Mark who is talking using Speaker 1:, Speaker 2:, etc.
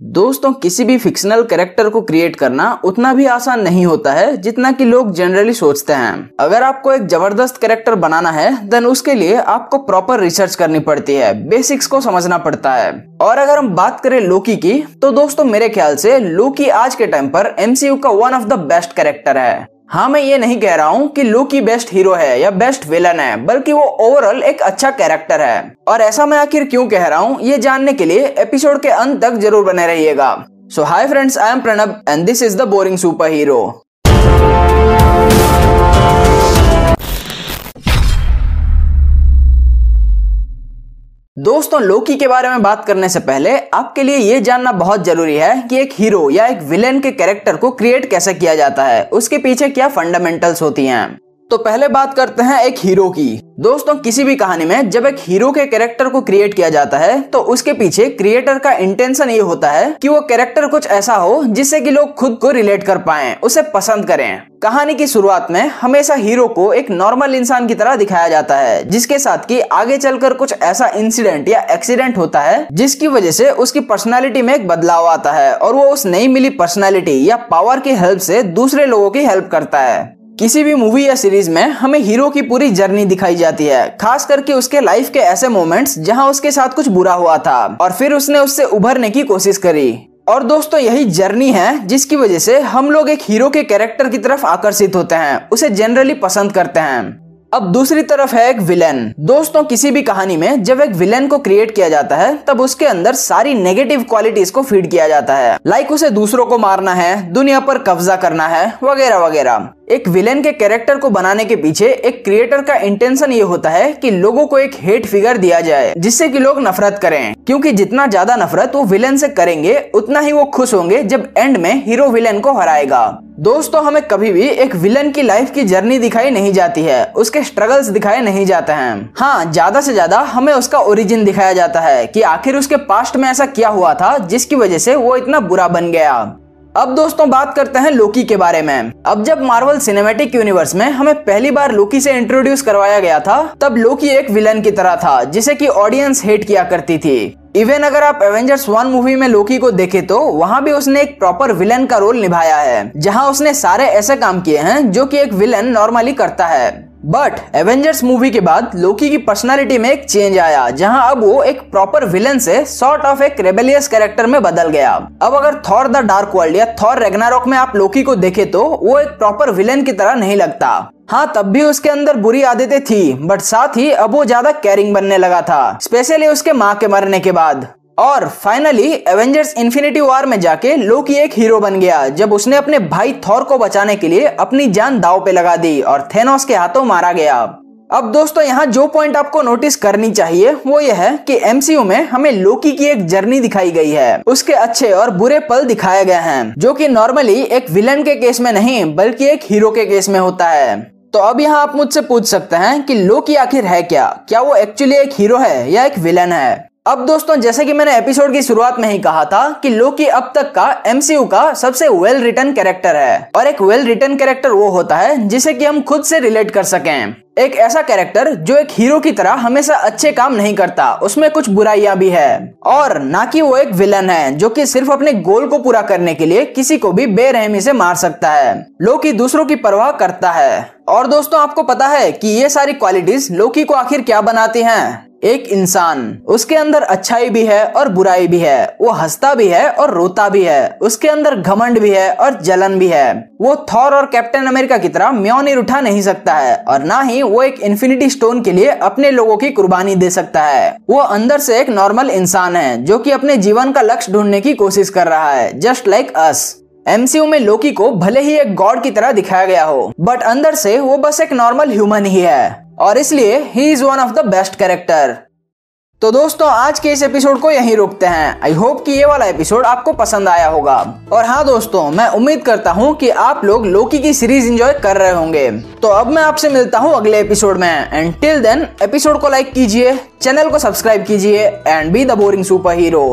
Speaker 1: दोस्तों, किसी भी फिक्शनल कैरेक्टर को क्रिएट करना उतना भी आसान नहीं होता है जितना कि लोग जनरली सोचते हैं। अगर आपको एक ज़बरदस्त कैरेक्टर बनाना है देन उसके लिए आपको प्रॉपर रिसर्च करनी पड़ती है बेसिक्स को समझना पड़ता है। और अगर हम बात करें लोकी की तो दोस्तों, मेरे ख्याल से लोकी आज के टाइम पर एमसीयू का one of the best character है। हाँ मैं ये नहीं कह रहा हूँ कि लूकी बेस्ट हीरो है या बेस्ट विलन है, बल्कि वो ओवरऑल एक अच्छा कैरेक्टर है। और ऐसा मैं आखिर क्यों कह रहा हूँ, ये जानने के लिए एपिसोड के अंत तक ज़रूर बने रहिएगा। So hi friends I am Pranab and this is the boring super hero दोस्तों लोकी के बारे में बात करने से पहले आपके लिए ये जानना बहुत ज़रूरी है कि एक हीरो या एक विलेन के कैरेक्टर को क्रिएट कैसे किया जाता है। उसके पीछे क्या फंडामेंटल्स होती हैं? तो पहले बात करते हैं एक हीरो की। दोस्तों, किसी भी कहानी में जब एक हीरो के कैरेक्टर को क्रिएट किया जाता है तो उसके पीछे क्रिएटर का इंटेंशन ये होता है कि वो कैरेक्टर कुछ ऐसा हो जिससे कि लोग खुद को रिलेट कर पाए, उसे पसंद करें। कहानी की शुरुआत में हमेशा हीरो को एक नॉर्मल इंसान की तरह दिखाया जाता है, जिसके साथ कि आगे चलकर कुछ ऐसा इंसिडेंट या एक्सीडेंट होता है, जिसकी वजह से उसकी पर्सनालिटी में एक बदलाव आता है और वो उस नई मिली पर्सनालिटी या पावर की हेल्प से दूसरे लोगों की हेल्प करता है। किसी भी मूवी या सीरीज़ में हमें हीरो की पूरी जर्नी दिखाई जाती है, खास करके उसके लाइफ के ऐसे मोमेंट्स जहाँ उसके साथ कुछ बुरा हुआ था और फिर उसने उससे उभरने की कोशिश करी। और दोस्तों, यही जर्नी है जिसकी वजह से हम लोग एक हीरो के कैरेक्टर की तरफ़ आकर्षित होते हैं, उसे जनरली पसंद करते हैं। अब दूसरी तरफ़ है एक विलेन दोस्तों, किसी भी कहानी में जब एक विलेन को क्रिएट किया जाता है, तब उसके अंदर सारी नेगेटिव क्वालिटीज को फ़ीड किया जाता है। लाइक उसे दूसरों को मारना है, दुनिया पर कब्जा करना है, वगैरह वगैरह। एक विलेन के कैरेक्टर को बनाने के पीछे एक क्रिएटर का इंटेंशन ये होता है कि लोगों को एक हेट फिगर दिया जाए, जिससे कि लोग नफरत करें। क्योंकि जितना ज़्यादा नफरत वो विलेन से करेंगे, उतना ही वो खुश होंगे जब एंड में हीरो विलेन को हराएगा। दोस्तों, हमें कभी भी एक विलन की लाइफ की जर्नी दिखाई नहीं जाती है। उसके स्ट्रगल्स दिखाए नहीं जाते हैं। हाँ ज़्यादा से ज़्यादा हमें उसका ओरिजिन दिखाया जाता है कि आखिर उसके पास्ट में ऐसा क्या हुआ था, जिसकी वजह से वो इतना बुरा बन गया। अब दोस्तों बात करते हैं लोकी के बारे में। अब जब मार्वल सिनेमेटिक यूनिवर्स में हमें पहली बार लोकी से इंट्रोड्यूस करवाया गया था, तब लोकी एक विलन की तरह था, जिसे कि ऑडियंस हेट किया करती थी। इवन अगर आप एवेंजर्स वन मूवी में लोकी को देखे तो वहाँ भी उसने एक प्रॉपर विलन का रोल निभाया है, जहाँ उसने सारे ऐसे काम किए हैं, जो कि एक विलन नॉर्मली करता है। बट एवेंजर्स मूवी के बाद लोकी की पर्सनालिटी में एक चेंज आया, जहाँ अब वो एक प्रॉपर विलन से सॉर्ट ऑफ़ एक रेबेलियस कैरेक्टर में बदल गया। अब अगर थॉर द डार्क वर्ल्ड या थॉर रेगनारोक में आप लोकी को देखे तो वो एक प्रॉपर विलन की तरह नहीं लगता। हाँ तब भी उसके अंदर बुरी आदतें थी बट साथ ही अब वो ज़्यादा केयरिंग बनने लगा था स्पेशली उसके माँ के मरने के बाद। और फाइनली एवेंजर्स इन्फिनिटी वॉर में जाके लोकी एक हीरो बन गया, जब उसने अपने भाई थॉर को बचाने के लिए अपनी जान दाव पे लगा दी और थेनोस के हाथों मारा गया। अब दोस्तों, यहाँ जो पॉइंट आपको नोटिस करनी चाहिए, वो ये है कि एमसीयू में हमें लोकी की एक जर्नी दिखाई गई है। उसके अच्छे और बुरे पल दिखाए गए हैं, जो कि नॉर्मली एक विलन के केस में नहीं, बल्कि एक हीरो के केस में होता है। तो अब यहाँ आप मुझसे पूछ सकते हैं कि लोकी आखिर है क्या? क्या वो एक्चुअली एक हीरो है या एक विलन है? अब दोस्तों, जैसे कि मैंने एपिसोड की शुरुआत में ही कहा था कि लोकी अब तक का एमसीयू का सबसे वेल रिटर्न कैरेक्टर है। और एक वेल रिटर्न कैरेक्टर वो होता है जिसे कि हम खुद से रिलेट कर सकें। एक ऐसा कैरेक्टर जो एक हीरो की तरह हमेशा अच्छे काम नहीं करता, उसमें कुछ बुराइयाँ भी है। और ना कि वो एक विलन है जो कि सिर्फ़ अपने गोल को पूरा करने के लिए किसी को भी बेरहमी से मार सकता है। लोकी दूसरों की परवाह करता है। और दोस्तों, आपको पता है कि ये सारी क्वालिटीज लोकी को आखिर क्या बनाती हैं? एक इंसान, उसके अंदर अच्छाई भी है और बुराई भी है। वो हंसता भी है और रोता भी है। उसके अंदर घमंड भी है और जलन भी है। वो थॉर और कैप्टन अमेरिका की तरह म्योनिर उठा नहीं सकता है और ना ही वो एक इन्फिनिटी स्टोन के लिए अपने लोगों की कुर्बानी दे सकता है। वो अंदर से एक नॉर्मल इंसान है, जो कि अपने जीवन का लक्ष्य ढूँढने की कोशिश कर रहा है जस्ट लाइक अस एमसीयू में लोकी को भले ही एक गॉड की तरह दिखाया गया हो बट अंदर से वो बस एक नॉर्मल ह्यूमन ही है, और इसलिए he is one of the best character तो दोस्तों, आज के इस एपिसोड को यहीं रोकते हैं। आई होप कि ये वाला एपिसोड आपको पसंद आया होगा। और हाँ दोस्तों, मैं उम्मीद करता हूँ कि आप लोग लोकी की सीरीज़ एंजॉय कर रहे होंगे। तो अब मैं आपसे मिलता हूँ अगले एपिसोड में। एंड टिल देन एपिसोड को लाइक कीजिए चैनल को सब्सक्राइब कीजिए and be the boring super hero